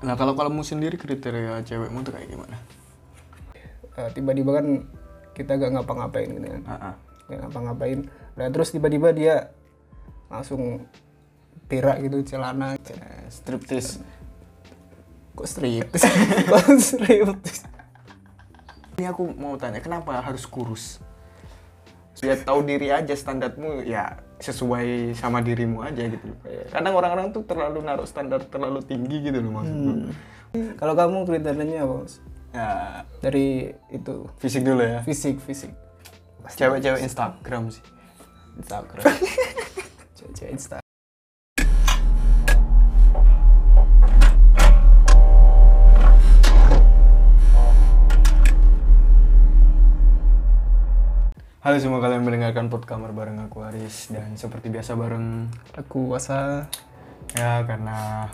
Nah kalau kamu sendiri kriteria cewekmu tuh kayak gimana? Eh, tiba-tiba kan kita gak ngapa-ngapain gitu kan Ah, ah. gak ngapa-ngapain nah terus tiba-tiba dia langsung berak gitu celana Striptis. kok strip kok strip Ini aku mau tanya, kenapa harus kurus? Biar tahu diri aja standarmu ya sesuai sama dirimu aja gitu. Kadang orang-orang tuh terlalu naruh standar terlalu tinggi gitu loh maksudku. kalau kamu kriterianya apa? Ya dari itu fisik dulu ya. fisik fisik Cewek-cewek Instagram sih. Instagram cewek-cewek Insta Halo semua kalian mendengarkan pot kamar bareng aku Aris. Dan seperti biasa bareng aku asa ya karena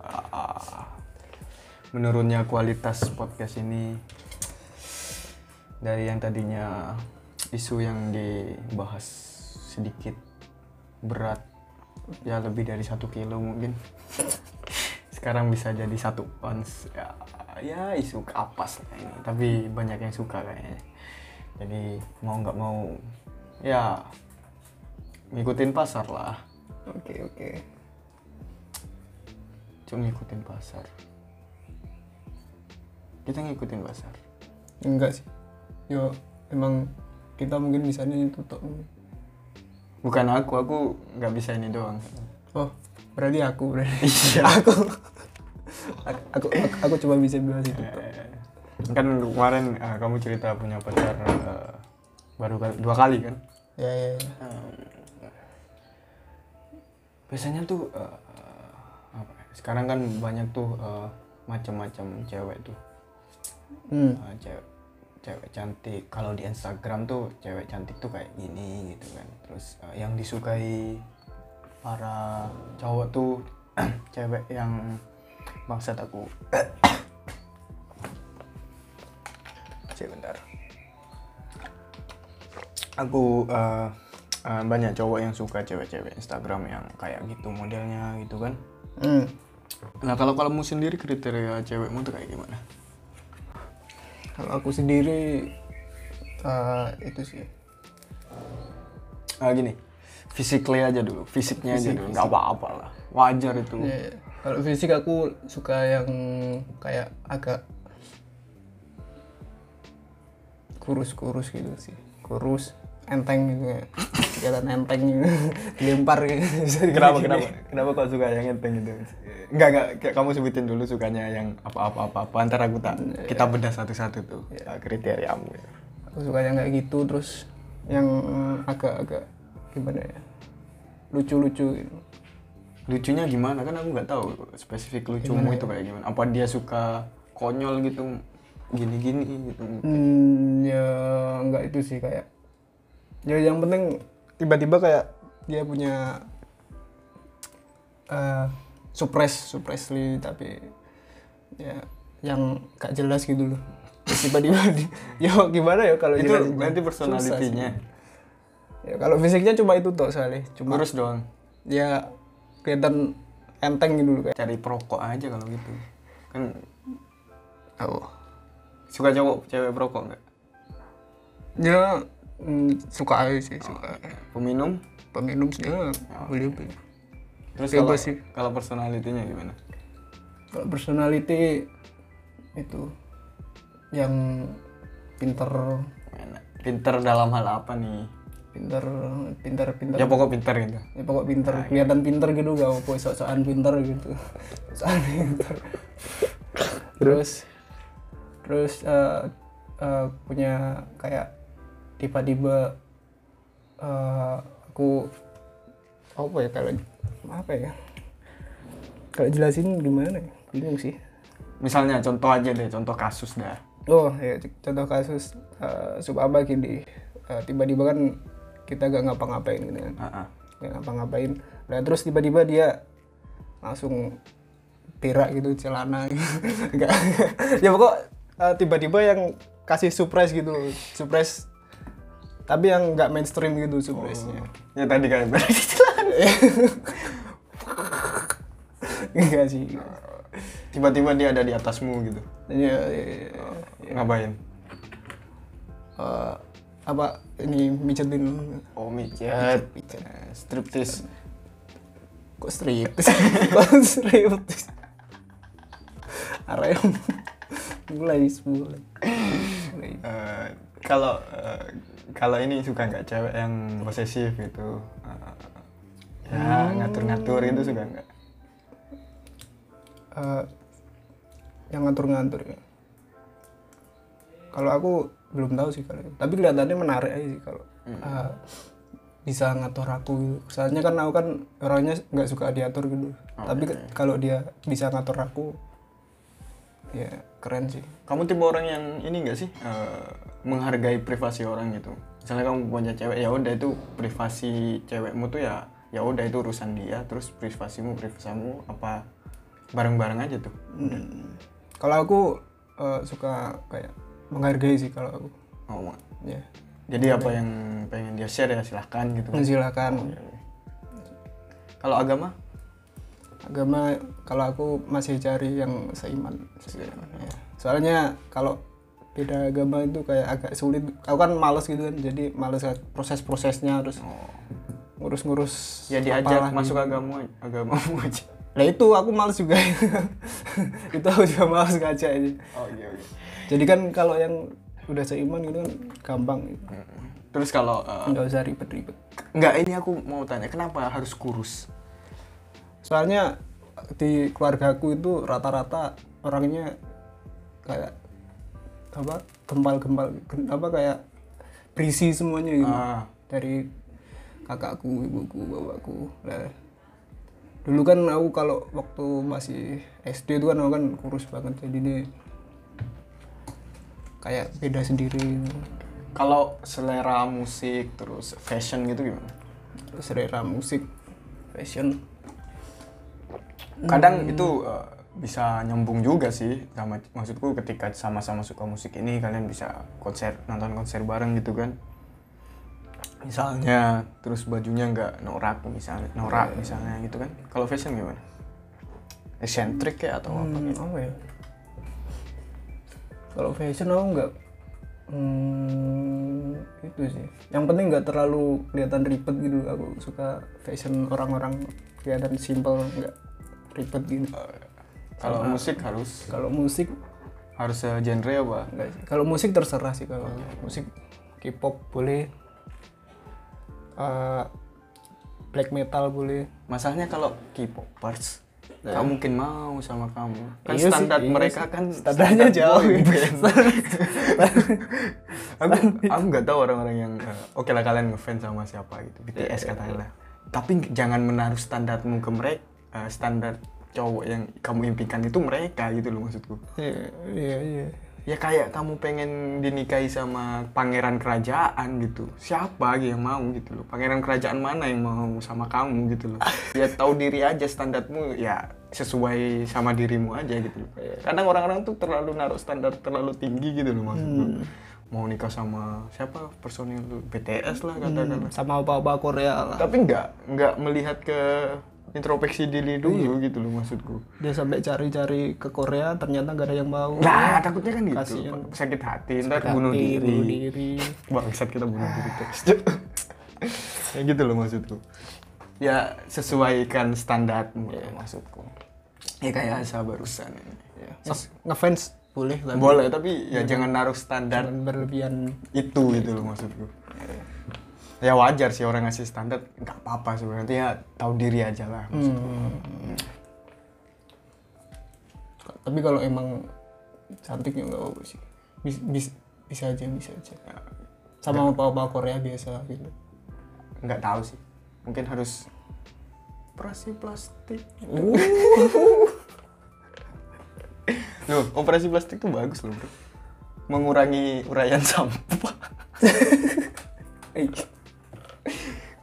ah, menurunnya kualitas podcast ini dari yang tadinya isu yang dibahas sedikit berat ya lebih dari satu kilo mungkin sekarang bisa jadi satu ons ya, ya isu kapas lah ini tapi banyak yang suka kayaknya jadi mau nggak mau ya ngikutin pasar lah. Oke oke. Cuma ngikutin pasar. Kita ngikutin pasar. Enggak sih. Yo emang kita mungkin bisanya itu tok bukan aku aku nggak bisa ini doang. Oh berarti aku berarti. Iya. aku. Aku aku, aku cuma bisa bahas itu. Eh, kan kemarin eh, kamu cerita punya pacar eh, baru kali, dua kali kan ya ya, ya. biasanya tuh eh, apa ya, sekarang kan banyak tuh eh, macam-macam cewek tuh Hmm. Eh, cewek cewek cantik kalau di Instagram tuh cewek cantik tuh kayak gini gitu kan terus eh, yang disukai para cowok tuh cewek yang bangsat aku aku eh, eh, banyak cowok yang suka cewek-cewek Instagram yang kayak gitu modelnya gitu kan. Hmm. nah kalau kamu sendiri kriteria cewekmu tuh kayak gimana? Kalau aku sendiri eh, itu sih. Ah gini, physically aja dulu, fisiknya aja Fisik, dulu, nggak apa-apa lah, wajar itu. Ya, ya. kalau fisik aku suka yang kayak agak kurus-kurus gitu sih. Kurus enteng gitu ya kelihatan enteng gitu dilempar gitu Kenapa kenapa? Kenapa kok suka yang enteng gitu? Enggak enggak, kayak kamu sebutin dulu sukanya yang apa-apa apa-apa. Antar aku tak kita bedah satu-satu tuh ah, kriteriamu. Ya. aku suka yang kayak gitu terus yang agak-agak gimana ya lucu-lucu gitu Lucunya gimana? Kan aku nggak tahu spesifik lucumu itu kayak gimana. Apa dia suka konyol gitu, gini-gini gitu? Hmm, ya enggak itu sih kayak ya yang penting tiba-tiba kayak dia punya eh suppress suppressly tapi ya yang gak jelas gitu loh tiba-tiba ya gimana ya kalau Itu jelasinnya? nanti personalitinya. ya kalau fisiknya cuma itu toh soalnya cuma Kurus doang. ya kelihatan enteng gitu loh kayak Cari perokok aja kalau gitu. Kan oh suka cowok cewek perokok nggak? ya mm, suka aja sih suka Peminum? peminum sih ya boleh boleh Terus Bebas kalau sih. kalau personalitinya gimana? Kalau personality itu yang pinter. Pinter dalam hal apa nih? pinter, pinter, pinter. Ya pokok pinter gitu. Ya, pokok pinter, kelihatan pinter gitu gak apa sok-sokan pinter gitu. Sokan pinter. terus terus eh, eh, punya kayak tiba-tiba eh, aku apa ya kalau apa ya? Kalau jelasin gimana ya? Bingung sih. Misalnya contoh aja deh, contoh kasus dah. Oh ya contoh kasus uh, sub apa gini. Eh, tiba-tiba kan kita gak ngapa-ngapain gitu kan. Ah, ah. gak ngapa-ngapain. Nah terus tiba-tiba dia langsung berak gitu celana gitu. Ya pokok eh, tiba-tiba yang kasih surprise gitu. Surprise tapi yang nggak mainstream gitu surprise-nya Ya tadi kayak berarti celana. enggak sih. Tiba-tiba dia ada di atasmu gitu. Iya, iya, iya. ngapain? Eh, apa ini micetin? Oh mijet striptis kok striptis kok striptis area mulai mulai mulai. Eh, kalau eh, kalau ini suka nggak cewek yang posesif gitu Eh, ya ngatur-ngatur itu suka nggak? Eh, yang ngatur-ngatur ya. Kalau aku belum tahu sih kalau tapi kelihatannya menarik aja sih kalau eh, bisa ngatur aku gitu. soalnya kan aku kan orangnya nggak suka diatur gitu. Tapi ke- kalau dia bisa ngatur aku ya keren sih. Kamu tipe orang yang ini nggak sih? Eh, menghargai privasi orang gitu. Misalnya kamu punya cewek ya udah itu privasi cewekmu tuh ya ya udah itu urusan dia terus privasimu privasimu apa bareng-bareng aja tuh. Hmm. kalau aku eh, suka kayak menghargai sih kalau aku. Oh, ya. Jadi apa yang pengen dia share ya silahkan gitu kan. Silakan kalau agama? Agama kalau aku masih cari yang seiman. Ya. soalnya kalau beda agama itu kayak agak sulit. Aku kan males gitu kan jadi males proses-prosesnya harus ngurus-ngurus ya diajak masuk gitu. agama agamamu aja. Lah itu aku males juga. Itu aku juga males ngajak aja. Oh iya iya. Jadi kan kalau yang udah seiman gitu kan gampang. Gitu. terus kalau eh, nggak usah ribet-ribet. Nggak ini aku mau tanya kenapa harus kurus? Soalnya di keluargaku itu rata-rata orangnya kayak apa gempal-gempal apa kayak berisi semuanya gitu. Ah. dari kakakku ibuku bapakku. Lah dulu kan aku kalau waktu masih SD itu kan aku kan kurus banget jadi ini kayak beda sendiri. Kalau selera musik terus fashion gitu gimana? Selera musik fashion. Kadang itu eh, bisa nyambung juga sih sama maksudku ketika sama-sama suka musik ini kalian bisa konser nonton konser bareng gitu kan misalnya terus bajunya nggak norak misalnya norak misalnya gitu kan kalau fashion gimana eccentric ya atau apa Hmm, gitu apa ya? Kalau fashion aku nggak hmm, itu sih. Yang penting nggak terlalu kelihatan ribet gitu. Aku suka fashion orang-orang kelihatan simple nggak ribet gitu. Kalau musik harus Kalau musik harus genre apa enggak sih. Kalau musik terserah sih kalau musik K-pop boleh. Eh, black metal boleh. masalahnya kalau K-popers nggak mungkin mau sama kamu kan Iya sih, standar iya mereka sih. kan Standarnya jauh. aku aku nggak tahu orang-orang yang eh, oke lah kalian ngefans sama siapa gitu BTS Iya, katakanlah tapi jangan menaruh standarmu ke mereka standar cowok yang kamu impikan itu mereka gitu loh maksudku. Iya, iya, iya. ya kayak kamu pengen dinikahi sama pangeran kerajaan gitu. Siapa yang mau gitu loh? Pangeran kerajaan mana yang mau sama kamu gitu loh? Ya tahu diri aja standarmu ya sesuai sama dirimu aja gitu loh. Kadang orang-orang tuh terlalu naruh standar terlalu tinggi gitu loh maksudku. Mau nikah sama siapa? Personil BTS lah katakanlah. Sama apa-apa Korea lah. tapi nggak nggak melihat ke introspeksi diri dulu gitu loh maksudku dia sampai cari-cari ke Korea ternyata gak ada yang mau Nah, takutnya kan gitu. Kasian. Sakit hati, ntar bunuh Hati, diri. bunuh diri Bangsat kita bunuh diri ya gitu loh maksudku. Ya sesuaikan standarmu Iya. loh maksudku. Ya kayak Asa barusan ya. Nge- ngefans boleh tapi Boleh tapi ya jangan naruh standar jangan berlebihan itu gitu loh maksudku. Ya wajar sih orang ngasih standar, nggak apa-apa sebenarnya. Ya tahu diri aja lah. Hmm. tapi kalau emang cantik ya nggak apa sih bis, bis- bisa aja bisa aja sama apa-apa Korea biasa gitu Nggak tahu sih. Mungkin harus operasi plastik. Loh, operasi plastik tuh bagus loh, Bro. Mengurangi uraian sampah. Eh,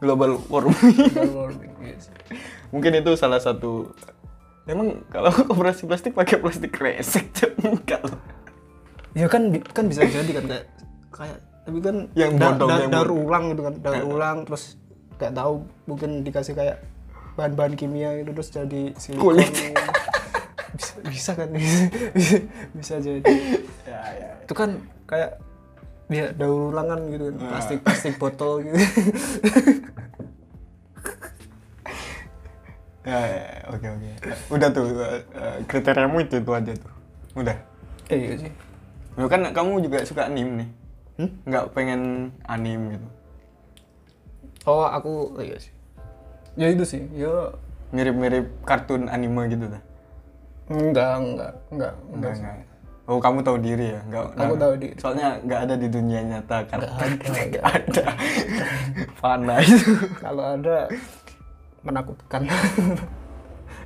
Global warming. global warming, sih. Mungkin itu salah satu Emang kalau operasi plastik pakai plastik resek Cok? enggak loh. ya kan kan bisa jadi kan kayak kayak tapi kan Yang da- bodong, da- yang daur ulang gitu kan daur ulang terus nggak tahu mungkin dikasih kayak bahan-bahan kimia itu terus jadi silikon Kulit. bisa bisa kan bisa, bisa jadi ya ya itu kan kayak dia daur ulangan gitu kan Nah. plastik plastik botol gitu. Ya, ya, oke oke. Udah tuh eh, kriteriamu itu itu aja tuh. Udah. Eh, iya sih. Lu kan kamu juga suka anim nih. Hmm? nggak pengen anim gitu. Oh aku iya sih. Ya itu sih ya. Mirip-mirip kartun anime gitu dah enggak enggak enggak enggak enggak oh kamu tahu diri ya? Enggak Aku tahu diri. soalnya enggak ada di dunia nyata kan? Nggak ada, Nggak ada. fana itu. Kalau ada menakutkan.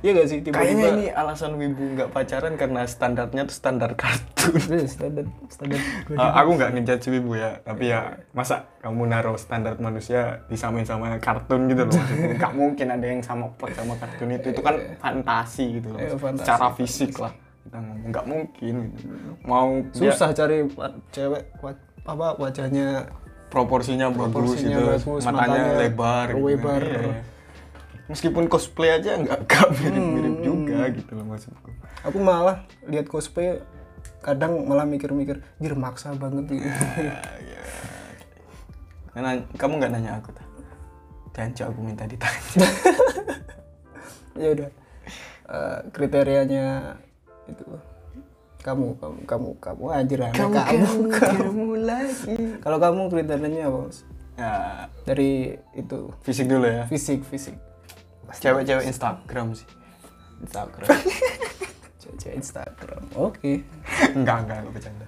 Iya gak sih? Kayaknya tiba-tiba ini alasan wibu nggak pacaran karena standarnya tuh standar kartun. Ini standar standar Eh, aku nggak ngejudge wibu ya tapi ya masa kamu naruh standar manusia disamain sama kartun gitu loh? Nggak mungkin ada yang sama pot sama kartun itu. Itu kan fantasi gitu loh. Iya, fantasi. secara fisik lah kita ngomong nggak mungkin gitu. mau dia susah cari wa- cewek apa wajahnya proporsinya, bagus Proporsinya gitu bagus, matanya, matanya lebar gitu. lebar. Iya. meskipun cosplay aja nggak nggak mirip-mirip Hmm. juga gitu loh maksudku aku malah lihat cosplay kadang malah mikir-mikir jir maksa banget gitu ya. Karena kamu nggak nanya aku tak Jangan aku minta ditanya ya udah Eh, kriterianya itu. Kamu kamu kamu kamu anjir aneh, kamu, kamu lagi. Kalau kamu kriterianya apa Mas? ya dari itu. Fisik dulu ya? Fisik fisik. Cewek-cewek Instagram sih. Instagram. Cewek Instagram. Oke. Enggak enggak enggak bercanda.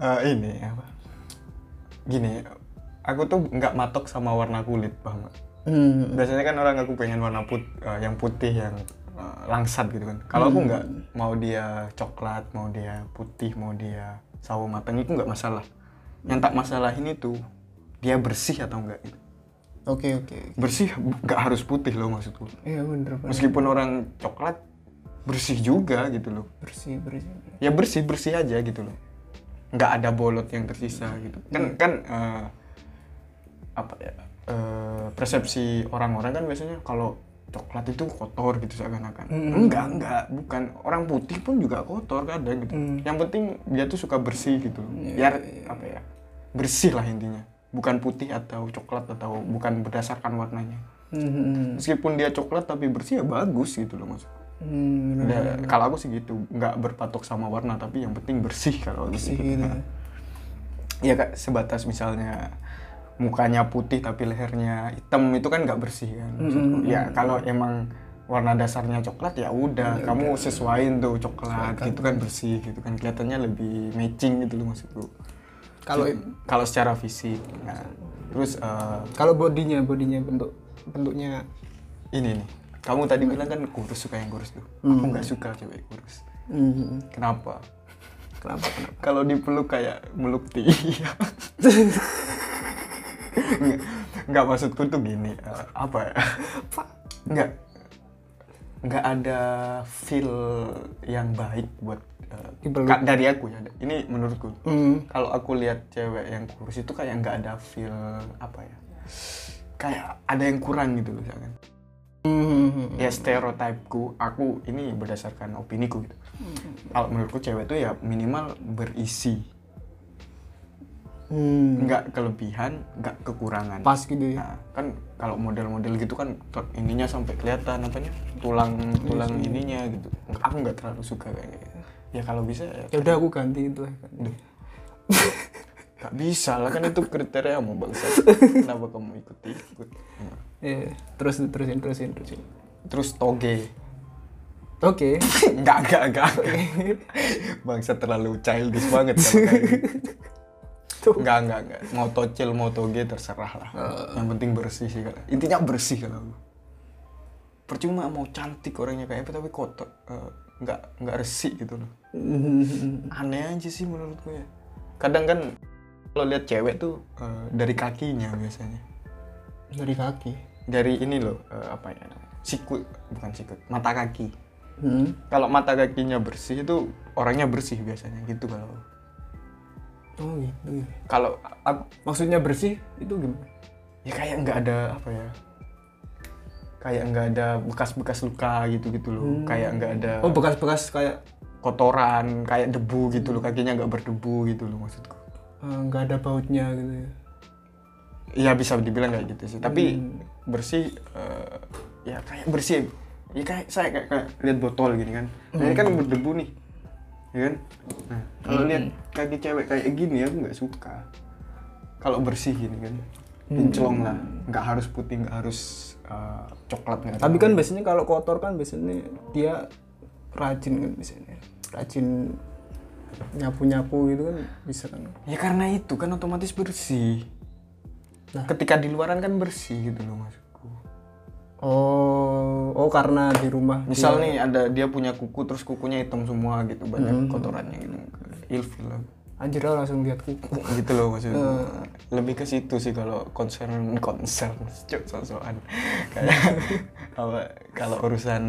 Eh, ini apa? Gini aku tuh nggak matok sama warna kulit paham nggak? hmm. biasanya kan orang aku pengen warna put eh, yang putih yang eh, langsat gitu kan. Kalau aku nggak mau dia coklat mau dia putih mau dia sawo matang itu nggak masalah. Yang tak masalah ini tuh dia bersih atau enggak gitu. oke oke bersih nggak harus putih loh maksudku. Iya bener bener. Meskipun orang coklat bersih juga gitu loh. Bersih bersih. Ya bersih bersih aja gitu loh. Nggak ada bolot yang tersisa gitu. Kan kan eh, apa ya eh, persepsi orang-orang kan biasanya kalau coklat itu kotor gitu seakan-akan. Enggak enggak. Bukan. Orang putih pun juga kotor kadang gitu. Yang penting dia tuh suka bersih gitu. Biar apa ya bersih lah intinya. Bukan putih atau coklat atau bukan berdasarkan warnanya. Hmm. meskipun dia coklat tapi bersih ya bagus gitu loh maksudku Hmm, bener. Udah, kalau aku sih gitu, nggak berpatok sama warna tapi yang penting bersih kalau Bersih gitu. gitu. Ya kak sebatas misalnya mukanya putih tapi lehernya hitam itu kan nggak bersih kan. maksudku. Ya kalau emang warna dasarnya coklat ya udah kamu sesuaiin tuh coklat gitu kan bersih gitu kan kelihatannya lebih matching gitu loh maksudku. kalau Kalau secara fisik, nah, terus eh, kalau bodinya bodinya bentuk bentuknya ini nih, kamu tadi bilang kan kurus suka yang kurus tuh. Aku nggak suka cewek kurus. hmm. Kenapa? kenapa kenapa kalau dipeluk kayak meluk Tia. Nggak- maksudku tuh gini eh, apa ya? Nggak. Nggak ada feel yang baik buat ka- dari aku ya. Ini menurutku. Hmm. kalau aku lihat cewek yang kurus itu kayak nggak ada feel apa ya? Kayak ada yang kurang gitu loh misalkan. Hmm. ya stereotipku aku ini berdasarkan opiniku gitu. Kalau menurutku cewek tuh ya minimal berisi Hmm. nggak kelebihan nggak kekurangan. Pas gitu ya? Nah kan kalau model-model gitu kan ininya sampai kelihatan apanya? Tulang tulang ininya gitu. Aku nggak terlalu suka kayak gitu. Ya kalau bisa ya ya udah aku ganti itu nggak bisa lah kan itu kriteria mau bangsa. Kenapa kamu ikut. Ikut ya terus terusin terusin terusin. Terus toge. Oke nggak nggak nggak bangsa terlalu childish banget kalau kayak gitu. Nggak, nggak, nggak. Mau tocil, mau toge terserah lah. Yang penting bersih sih. kalau- Intinya bersih kalau aku. Percuma mau cantik orangnya kayak apa tapi kotor. Eh, nggak, nggak resik gitu loh. Aneh aja sih menurutku ya. Kadang kan kalau lihat cewek tuh eh, dari kakinya biasanya. dari kaki Dari ini loh, eh, apa ya? Sikut, bukan sikut, mata kaki. hmm. Kalau mata kakinya bersih itu orangnya bersih biasanya gitu kalau. Oh gitu Kalau aku maksudnya bersih itu gimana ya kayak nggak ada apa ya kayak nggak ada bekas-bekas luka gitu gitu loh kayak nggak ada oh bekas-bekas kayak kotoran kayak debu gitu loh. Kakinya nggak berdebu gitu loh maksudku. Eh, nggak ada bautnya gitu ya? Iya bisa dibilang kayak gitu sih. Tapi bersih eh, ya kayak bersih. Ya kayak saya kayak, kayak lihat botol gini kan. Nah, ini kan berdebu nih ya kan? Nah kalau lihat kaki cewek kayak gini aku nggak suka. Kalau bersih gini kan kinclong lah. Nggak harus putih nggak harus eh, coklat nggak tapi kan biasanya kalau kotor kan biasanya dia rajin kan biasanya. Rajin nyapu-nyapu gitu kan bisa kan. Ya karena itu kan otomatis bersih. Nah. ketika di luaran kan bersih gitu loh maksudku oh oh karena di rumah misal nih ada dia punya kuku terus kukunya hitam semua gitu banyak kotorannya gitu ilfil. Lah anjir lah langsung lihat kuku. Gitu loh maksudnya. Lebih ke situ sih kalau concern concern. Sosokan. Kayak apa kalau urusan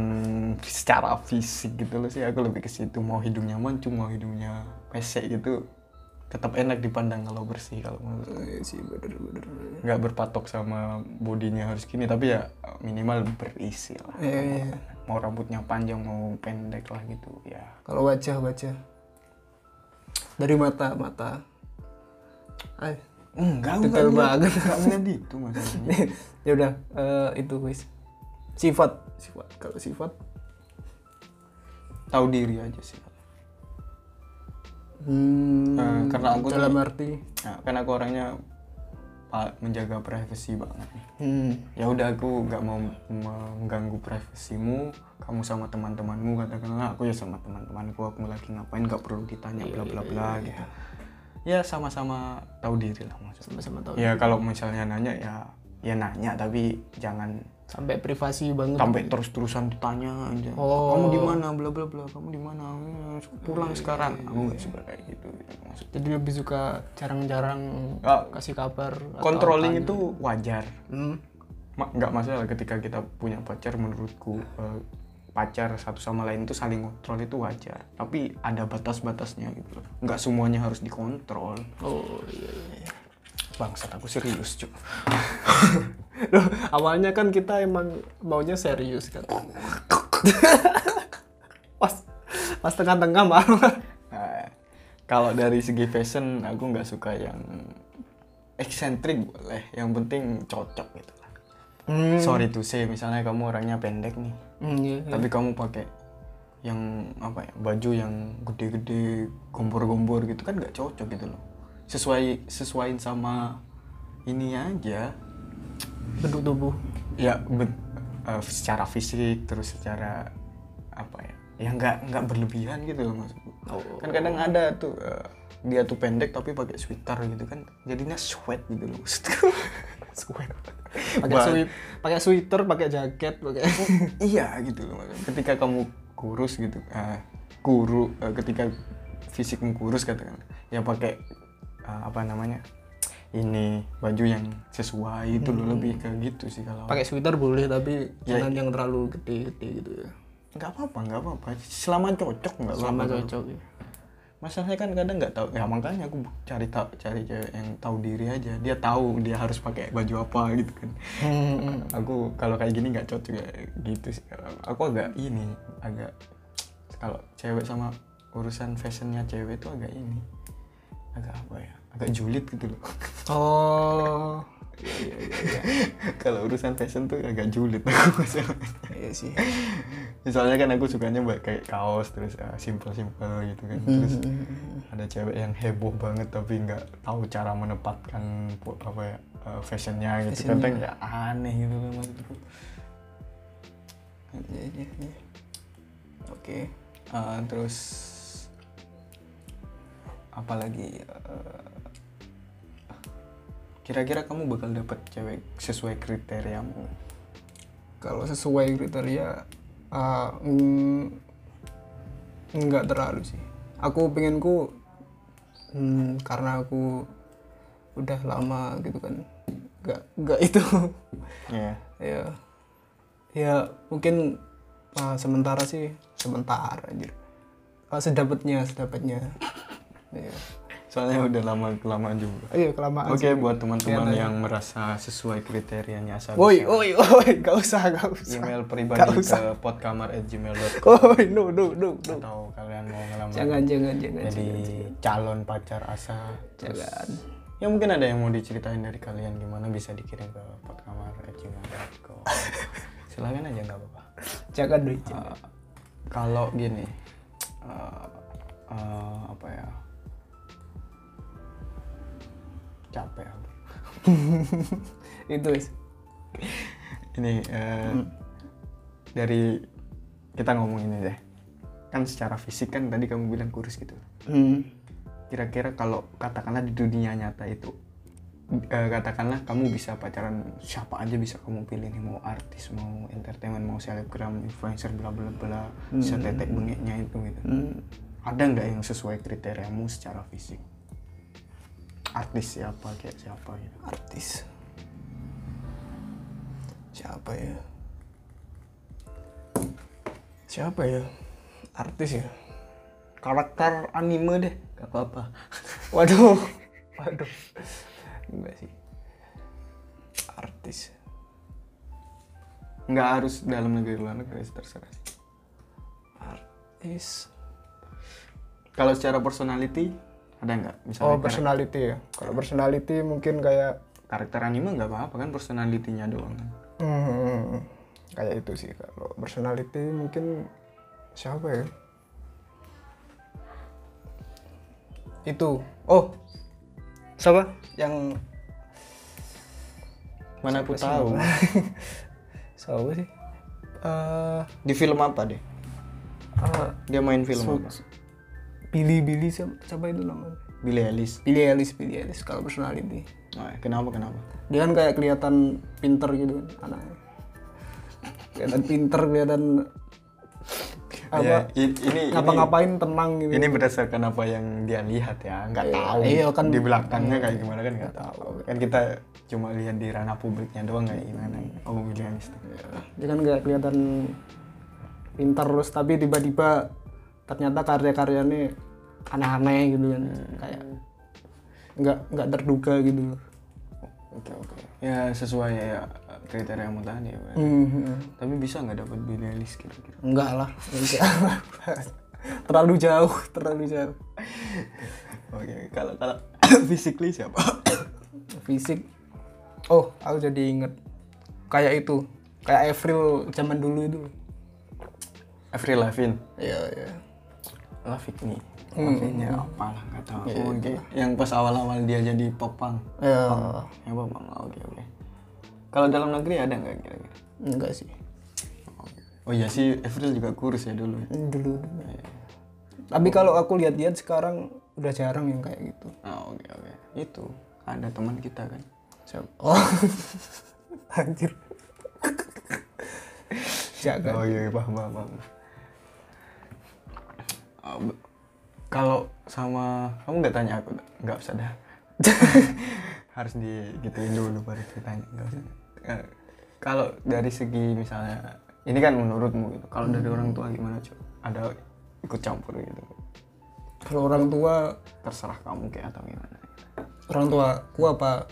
secara fisik gitu loh sih aku lebih ke situ. Mau hidungnya mancung mau hidungnya pesek gitu tetap enak dipandang kalau bersih kalau menurut Iya sih bener bener. Nggak berpatok sama bodinya harus gini tapi ya minimal berisi lah. Iya, iya. mau rambutnya panjang mau pendek lah gitu ya. Kalau wajah wajah. Dari mata mata. Ay, enggak Detail banget. enggak ngeliat itu masalahnya ya udah eh, itu guys sifat. Sifat. Kalau sifat? Tahu diri aja sih hmm, Eh, karena aku dalam tuh- arti Nah, kan aku orangnya menjaga privasi banget nih. hmm, Ya udah aku nggak mau mengganggu privasimu, kamu sama teman-temanmu katakanlah aku ya sama teman-temanku aku lagi ngapain nggak perlu ditanya bla bla bla gitu. Ya sama-sama tahu diri lah maksudnya. sama-sama tahu Ya kalau misalnya nanya ya ya nanya tapi jangan sampai privasi banget sampai terus-terusan ditanya aja. Oh. Kamu di mana bla bla bla, kamu di mana? Pulang sekarang. Aku nggak suka kayak gitu, gitu maksudnya. jadi lebih suka jarang-jarang Ah, kasih kabar Controlling itu wajar. hmm. Ma- nggak masalah ketika kita punya pacar menurutku eh, pacar satu sama lain itu saling kontrol itu wajar tapi ada batas-batasnya gitu loh nggak semuanya harus dikontrol oh iya, iya, iya. Bangsat aku serius cuy Loh, awalnya kan kita emang maunya serius kan? Pas pas tengah-tengah malah. Nah, kalau dari segi fashion aku nggak suka yang eksentrik boleh. Yang penting cocok gitu. Lah hmm. sorry to say misalnya kamu orangnya pendek nih. Hmm, iya, iya. tapi kamu pakai yang apa ya baju yang gede-gede gombor-gombor gitu kan nggak cocok gitu loh sesuai sesuaiin sama ini aja. Bentuk tubuh. Ya ben- eh, secara fisik terus secara apa ya ya nggak nggak berlebihan gitu loh maksudku oh. kan kadang ada tuh eh, dia tuh pendek tapi pakai sweater gitu kan jadinya sweat gitu loh maksudku. Sweat. Pakai sweat pakai sweater pakai jaket pakai iya gitu loh maksudnya. ketika kamu kurus gitu eh, kuru eh, ketika fisikmu kurus katakan ya pakai eh, apa namanya ini baju yang sesuai itu loh lebih ke gitu sih kalau. Pakai sweater boleh tapi Ya, jangan yang terlalu gede-gede gitu ya. Nggak apa-apa nggak apa-apa. Selama cocok nggak sama apa-apa cocok ya. masalahnya kan kadang nggak tahu ya makanya aku cari tahu cari cewek yang tahu diri aja. Dia tahu dia harus pakai baju apa gitu kan. Hmm, aku kalau kayak gini nggak cocok ya gitu sih. Aku agak ini agak kalau cewek sama urusan fashionnya cewek itu agak ini agak apa ya? Agak julid gitu loh. Oh. Kalau urusan fashion tuh agak julid aku iya sih. Misalnya kan aku sukanya buat kayak kaos terus uh, simple simple gitu kan. Terus ada cewek yang heboh banget tapi nggak tahu cara menempatkan apa ya uh, fashionnya gitu Fashionnya. kadang ya aneh gitu loh maksudku Iya, iya, iya. oke Uh, terus apalagi uh, kira-kira kamu bakal dapet cewek sesuai kriteriamu. Kalau sesuai kriteria ah, mm, nggak terlalu sih. Aku pengenku hmm, karena aku udah lama gitu kan nggak nggak itu. Ya ya ya mungkin ah, sementara sih sementara anjir. Ah, sedapatnya sedapatnya ya Soalnya udah lama kelamaan juga. Iya kelamaan. Oke, buat teman-teman Iya, yang merasa sesuai kriterianya asal Woi, woi, woi, gak usah, gak usah. email Gak pribadi usah. ke podkamar@gmail.com Woi, no, no, no, no. atau kalian mau ngelamar Jangan, jangan, jangan, jadi jangan. calon pacar asa terus Jangan. ya mungkin ada yang mau diceritain dari kalian gimana bisa dikirim ke podkamar@gmail.com silakan aja nggak apa-apa Jangan, jangan. Uh, kalau gini uh, uh, apa ya capek aku. Itu wis. ini uh, dari kita ngomong ini deh kan secara fisik kan tadi kamu bilang kurus gitu Hmm. kira-kira kalau katakanlah di dunia nyata itu eh, katakanlah kamu bisa pacaran siapa aja bisa kamu pilih nih mau artis mau entertainment mau selebgram influencer bla bla bla setetek bengeknya itu gitu Hmm. ada nggak yang sesuai kriteriamu secara fisik artis siapa kayak siapa gitu Artis. Siapa ya? Siapa ya? Artis ya? karakter anime deh gak apa-apa Waduh. Waduh. Enggak sih. Artis. nggak harus dalam negeri luar negeri terserah sih. Artis. kalau secara personality ada nggak misalnya Oh, personality ya. Kalau personality mungkin kayak karakter anime nggak apa-apa kan personalitinya doang kan Hmm, kayak itu sih kalau personality mungkin siapa ya? Itu. Oh. Siapa? Yang mana aku tahu siapa sih? Eh, di film apa deh eh, dia main film apa Billy Billy siapa, siapa itu namanya? Billie Eilish Billy Ellis, Billy Ellis kalau personality. Nah, kenapa kenapa Dia kan kayak kelihatan pinter gitu kan anaknya. Kelihatan pinter, kelihatan apa? Ya, ini ngapa-ngapain tenang gitu. ini berdasarkan apa yang dia lihat ya nggak Iya, tahu iya, kan- di belakangnya kayak gimana kan nggak tahu kan kita cuma lihat di ranah publiknya doang kayak gimana oh Billie Eilish tuh. dia kan kayak kelihatan pintar terus tapi tiba-tiba ternyata karya-karyanya aneh-aneh gitu kan. Kayak nggak nggak terduga gitu. Loh oke oke. Ya sesuai ya, kriteria kamu tadi ya. Bang. Hmm, tapi bisa nggak dapat Eilish kira-kira? Enggak lah. Terlalu jauh terlalu jauh. Oke kalau kalau physically siapa? Fisik. Oh aku jadi inget. Kayak itu. Kayak Avril zaman dulu itu. Avril Lavigne. Iya iya Lavigne Hmm. Lavigne ya apalah nggak tahu. Aku Oke, yang pas awal-awal dia jadi popang ya ya popang oke oke. Kalau dalam negeri ada nggak kira-kira? Enggak sih. Oh iya sih Avril juga kurus ya dulu. Dulu, dulu. tapi kalau aku lihat-lihat sekarang udah jarang yang kayak gitu. Oh, oke oke. Itu ada teman kita kan. Siapa? Oh, anjir. Jangan. oh iya paham paham, paham. Kalau sama kamu nggak tanya aku nggak usah dah. Harus digituin dulu baru ditanya nggak usah. Eh, kalau dari segi misalnya ini kan menurutmu gitu kalau dari orang tua gimana cuy ada ikut campur gitu? Kalau orang tua, terserah kamu kayak atau gimana. orang tua ku apa?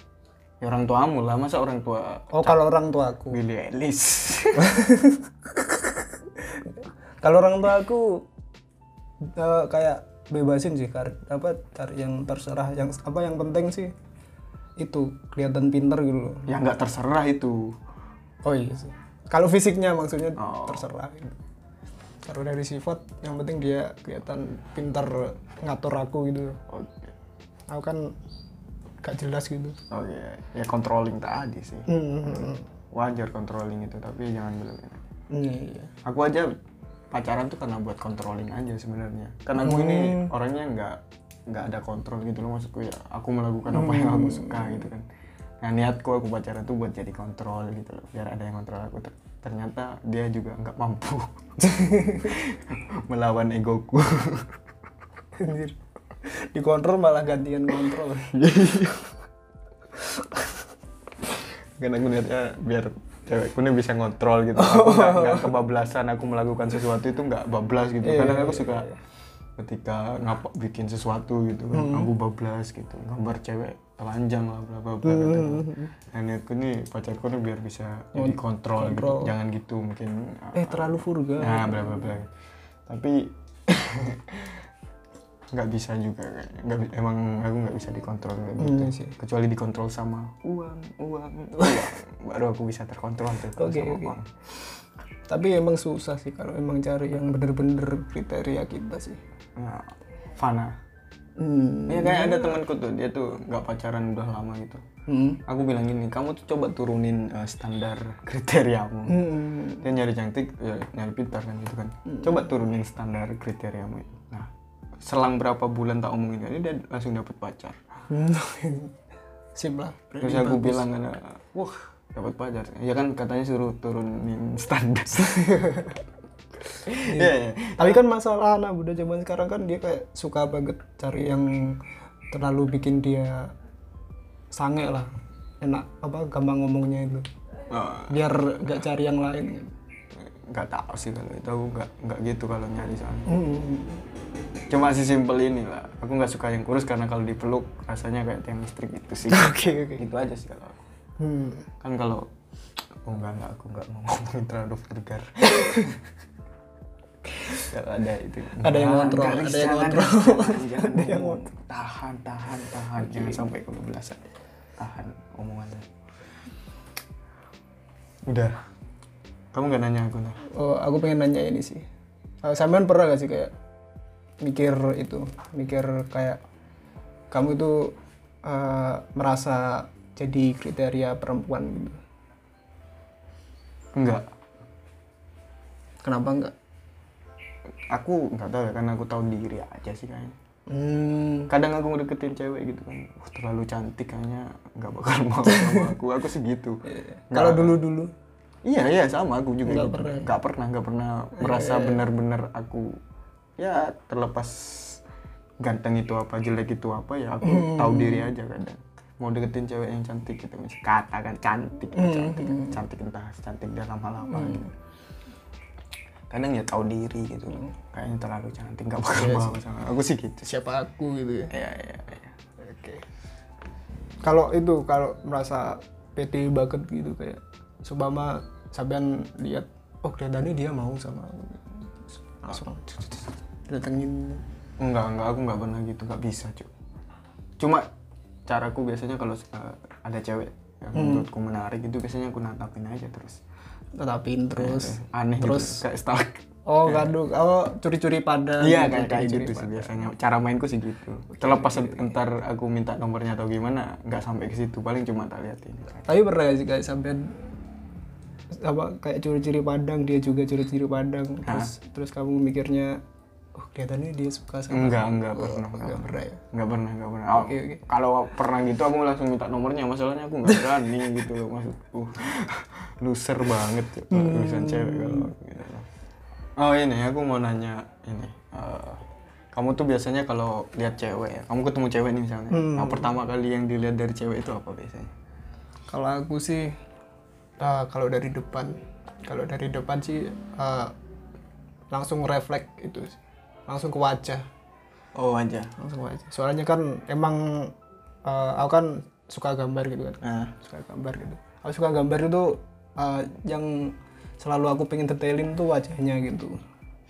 ya orang tuamu lah masa orang tua Oh, kalau orang tua aku. Billie Eilish. Kalau orang tua aku eh, kayak bebasin sih kar apa cari yang terserah yang apa yang penting sih itu kelihatan pinter gitu loh. ya nggak terserah itu Oh iya sih. Kalau fisiknya maksudnya Oh. terserah. gitu. Kalau dari sifat yang penting dia kelihatan pinter ngatur aku gitu. oke Aku kan gak jelas gitu. oke ya controlling tadi sih Hmm. wajar controlling itu tapi jangan berlebihan Iya. aku aja pacaran tuh karena buat controlling aja sebenarnya. Karena aku ini orangnya nggak nggak ada kontrol gitu loh maksudku ya. Aku melakukan apa yang aku suka gitu kan. Nah niatku aku pacaran tuh buat jadi kontrol gitu loh biar ada yang kontrol aku. Ter- ternyata dia juga nggak mampu melawan egoku. Anjir. Dikontrol malah gantian kontrol. kan aku niatnya biar cewekku ini bisa ngontrol gitu. Aku nggak nggak kebablasan aku melakukan sesuatu itu nggak bablas gitu. Iya, kadang aku suka ketika ngapa bikin sesuatu gitu kan aku bablas gitu. Gambar cewek telanjang lah bla bla bla gitu. dan aku nih pacarku nih biar bisa jadi kontrol gitu. jangan gitu mungkin eh terlalu vulgar. Nah bla bla bla. Tapi nggak bisa juga kayaknya. nggak emang aku nggak bisa dikontrol kayak gitu Hmm, sih. kecuali dikontrol sama uang uang uang baru aku bisa terkontrol tuh Oke, sama oke. uang tapi emang susah sih kalau emang cari yang bener-bener kriteria kita sih nah, Fana hmm. ya kayak ada temanku tuh dia tuh nggak pacaran udah lama gitu Hmm. aku bilang gini kamu tuh coba turunin eh, standar kriteriamu Hmm. dia nyari cantik ya, nyari pintar kan gitu kan coba turunin standar kriteriamu itu selang berapa bulan tak omongin kan dia langsung dapet pacar. Sip lah. terus aku bilang kan wah dapat pacar ya kan katanya suruh turunin standar Iya, iya. Tapi kan masalah anak muda zaman sekarang kan dia kayak suka banget cari yang terlalu bikin dia sange lah. Enak apa gampang ngomongnya itu. Oh, Biar gak cari yang lain. Nggak tahu sih kalau itu aku nggak nggak gitu kalau nyari soalnya Hmm. cuma sesimpel ini lah aku nggak suka yang kurus karena kalau dipeluk rasanya kayak tiang listrik gitu sih Oke oke. gitu aja sih kalau aku. Hmm. kan kalau oh enggak enggak aku enggak mau ngomongin terlalu vulgar Kalau ada itu Ada yang ngontrol, ada yang ngontrol. Ada yang ngomong. tahan tahan tahan jangan sampai kebablasan tahan omongannya udah kamu nggak nanya aku nah Oh, aku pengen nanya ini sih. Uh, sampean pernah gak sih kayak mikir itu, mikir kayak kamu itu uh, merasa jadi kriteria perempuan gitu? enggak Kenapa enggak? aku nggak tahu ya karena aku tahu diri aja sih kayaknya. Hmm, kadang aku ngedeketin cewek gitu kan. Wah, terlalu cantik kayaknya nggak bakal mau sama aku. Aku sih gitu. Kalau dulu-dulu Iya iya sama. Aku juga Nggak gitu. pernah. Nggak pernah nggak pernah merasa benar-benar aku ya terlepas ganteng itu apa jelek itu apa ya aku tahu diri aja kadang. Mau deketin cewek yang cantik gitu misalnya katakan cantik cantik cantik entah cantik dalam hal apa gitu. kadang ya tahu diri gitu kayaknya terlalu cantik nggak bakal mau sama aku sih gitu. Siapa aku gitu ya? Iya iya iya. Oke. Kalau itu kalau merasa pede banget gitu kayak seumpama sampean lihat oh kelihatannya dia mau sama aku. Langsung datengin Enggak, enggak, aku enggak pernah gitu, enggak bisa, Cuk. Cuma caraku biasanya kalau eh, ada cewek yang menurutku menarik itu biasanya aku natapin aja terus. tetapin terus. Aneh Terus- gitu, kayak stalk. Oh, gaduk. Oh, curi-curi pada. Iya, kayak kayak gitu sih biasanya. Cara mainku sih gitu. Terlepas entar aku minta nomornya atau gimana, enggak sampai ke situ, paling cuma tak liatin. Tapi pernah gak sih kayak sampean apa kayak curi-curi pandang dia juga curi-curi pandang terus terus kamu mikirnya oh kelihatannya dia suka sama Enggak, enggak pernah, enggak enggak pernah ya Enggak pernah, enggak pernah. Oh, Oke, oke. Kalau pernah gitu aku langsung minta nomornya, masalahnya aku enggak berani gitu loh maksudku. Loser banget Cuk, kalau urusan cewek kalau gitu. Oh ini aku mau nanya ini. eh, kamu tuh biasanya kalau lihat cewek ya, kamu ketemu cewek nih misalnya. Nah, pertama kali yang dilihat dari cewek itu apa biasanya? kalau aku sih ah, kalau dari depan kalau dari depan sih ah, langsung refleks itu sih. langsung ke wajah. Oh aja. langsung ke wajah. Soalnya kan emang ah, aku kan suka gambar gitu kan. Nah, suka gambar gitu. Aku suka gambar itu uh, yang selalu aku pengen detailin tuh wajahnya gitu.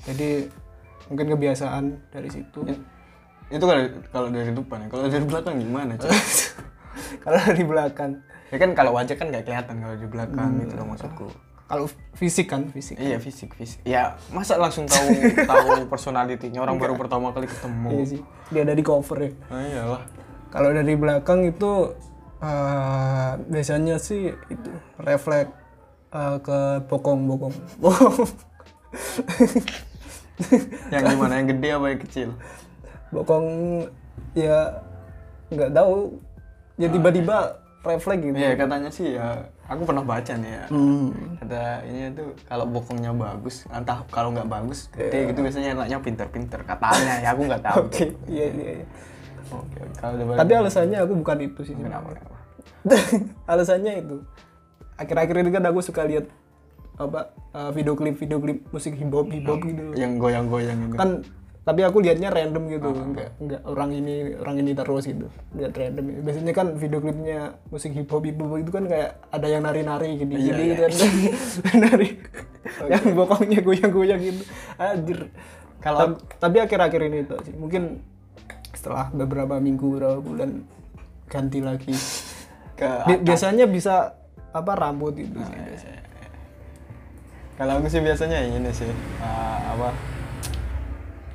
Jadi mungkin kebiasaan dari situ. Itu kalau kalau dari depan ya. Kalau dari belakang gimana, kalau dari belakang ya kan kalau wajah kan nggak kelihatan kalau di belakang gitu loh maksudku. kalau fisik kan fisik Iya fisik fisik. Ya masa langsung tahu tahu personalitinya orang baru pertama kali ketemu. iya sih dia ada di cover ya Ah, iyalah. kalau dari belakang itu uh, biasanya sih itu refleks uh, ke bokong bokong bokong Yang gimana yang gede apa yang kecil? bokong ya nggak tahu ya tiba-tiba refleks gitu Iya katanya sih ya. Aku pernah baca nih ya. Hmm. Kata ini tuh kalau bokongnya bagus, entah kalau nggak bagus, gede gitu biasanya anaknya pinter-pinter. Katanya ya aku nggak tahu. Oke, iya iya. iya. Oke. Kalau udah Tapi alasannya aku bukan itu sih. kenapa? kenapa? alasannya itu. Akhir-akhir ini kan aku suka lihat apa uh, video klip video klip musik hip hop hip hop gitu. Yang goyang-goyang itu. Kan tapi aku lihatnya random gitu nggak nggak orang ini orang ini terus gitu lihat random. Biasanya kan video klipnya musik hip hop hip hop itu kan kayak ada yang nari nari gini Iya, gini dan nari yang bokongnya goyang goyang gitu. Anjir. Kalau- Ta- tapi akhir-akhir ini tuh sih mungkin setelah beberapa minggu beberapa bulan ganti lagi ke Bi- biasanya bisa apa rambut itu sih biasanya. kalau aku sih biasanya ini sih eh, apa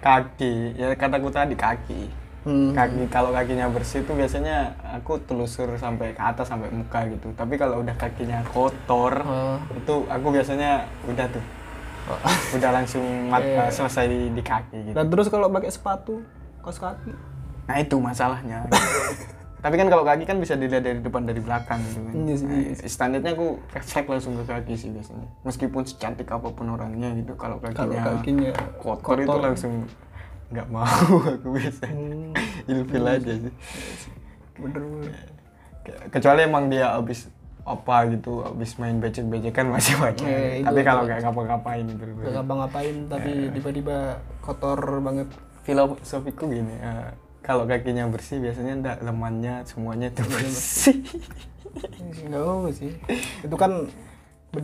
kaki. Ya kataku tadi kaki. Hmm. kaki kalau kakinya bersih tuh biasanya aku telusur sampai ke atas sampai muka gitu. Tapi kalau udah kakinya kotor Oh. itu aku biasanya udah tuh. Udah langsung mat- eh, selesai di, di kaki gitu. Dan terus kalau pakai sepatu kaos kaki? Nah itu masalahnya tapi kan kalau kaki kan bisa dilihat dari depan dari belakang gitu kan. Iya sih, Nah, iya standarnya aku refleks langsung ke kaki sih biasanya. Meskipun secantik apa pun orangnya gitu kalau kalau kakinya, kakinya kotor, itu langsung nggak mau aku biasanya. Hmm. ilfil aja sih. bener bener. Ke- kecuali emang dia abis apa gitu abis main becek-becekan masih wajar Eh, itu- tapi kalau nggak ngapa-ngapain gitu Gak ngapa-ngapain tapi tiba-tiba kotor banget. Filosofiku gini eh, kalau kakinya bersih biasanya ndak lemannya semuanya itu bersih. Nggak apa sih. Itu kan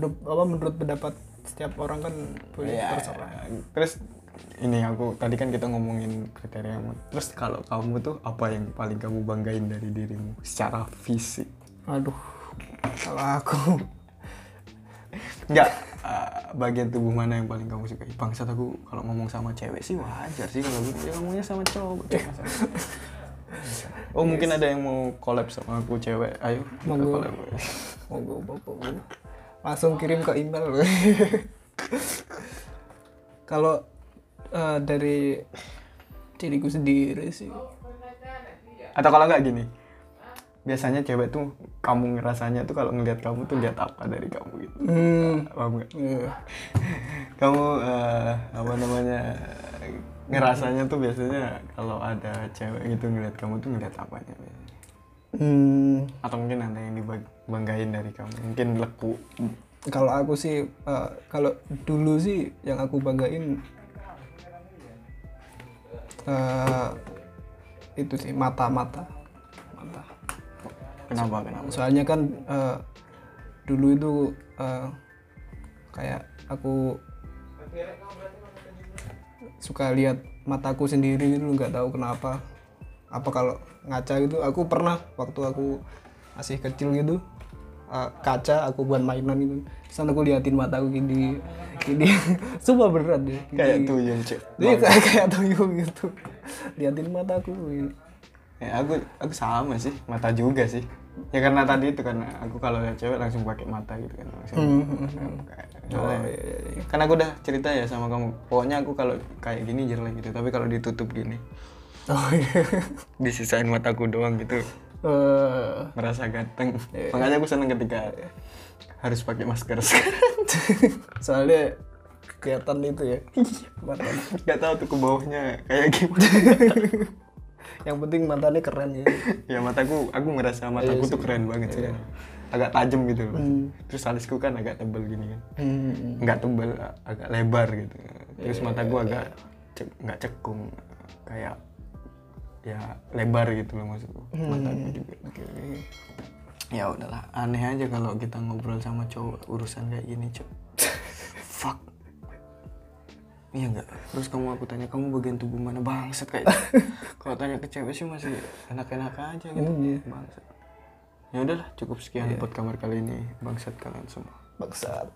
apa menurut pendapat setiap orang kan boleh Iya. terserah terus ini aku tadi kan kita ngomongin kriteria terus kalau kamu tuh apa yang paling kamu banggain dari dirimu? Secara fisik. Aduh kalau aku Enggak, eh, bagian tubuh mana yang paling kamu sukai? Bangsat aku kalau ngomong sama cewek sih wajar sih kalau gitu. Ya ngomongnya sama cowok. masalah. Oh mungkin ada yang mau collab sama aku cewek. Ayo Monggo. collab. monggo monggo langsung kirim ke email kalau eh, dari diriku sendiri sih Atau kalau nggak gini. Biasanya cewek tuh kamu ngerasanya tuh kalau ngelihat kamu tuh lihat apa dari kamu gitu. hmm Paham iya. Kamu eh, apa namanya ngerasanya tuh biasanya kalau ada cewek gitu ngelihat kamu tuh ngelihat apanya biasanya? hmm atau mungkin ada yang dibanggain dari kamu mungkin leku kalau aku sih eh, kalau dulu sih yang aku banggain eh, itu sih mata mata mata kenapa kenapa soalnya kan eh, dulu itu eh, kayak aku suka lihat mataku sendiri itu nggak tahu kenapa. Apa kalau ngaca gitu aku pernah waktu aku masih kecil gitu eh, kaca aku buat mainan gitu. Terus aku liatin mataku gini gini. Sumpah beneran deh kayak tuyul cek Jadi kayak kayak tuyul gitu. Liatin mataku gitu. ya aku aku sama sih mata juga sih ya karena tadi itu karena aku kalau lihat cewek langsung pakai mata gitu kan langsung kayak- Oh, soalnya- iya, iya, iya. kan aku udah cerita ya sama kamu pokoknya aku kalau kayak gini jelek gitu tapi kalau ditutup gini. Oh iya. Disisain mataku doang gitu. Eh, merasa ganteng. Iya. makanya aku seneng ketika harus pakai masker sekarang. Soalnya kelihatan itu ya mata. Nggak tahu tuh ke bawahnya kayak gimana yang penting matanya keren ya. Ya mataku aku ngerasa mataku tuh keren banget sih agak tajam gitu. Loh terus alisku kan agak tebel gini kan. Hmm. nggak tebel agak lebar gitu. Terus mataku agak cek- nggak cekung. Kayak ya lebar gitu loh maksudku mataku juga. Ya udahlah aneh aja kalau kita ngobrol sama cowok urusan kayak gini cok fuck iya nggak? Terus kamu aku tanya kamu bagian tubuh mana? Bangsat kayak kalau tanya ke cewek sih masih enak-enak aja gitu. Iya. bangsat. Ya udahlah cukup sekian buat kamar kali ini. Bangsat kalian semua. Bangsat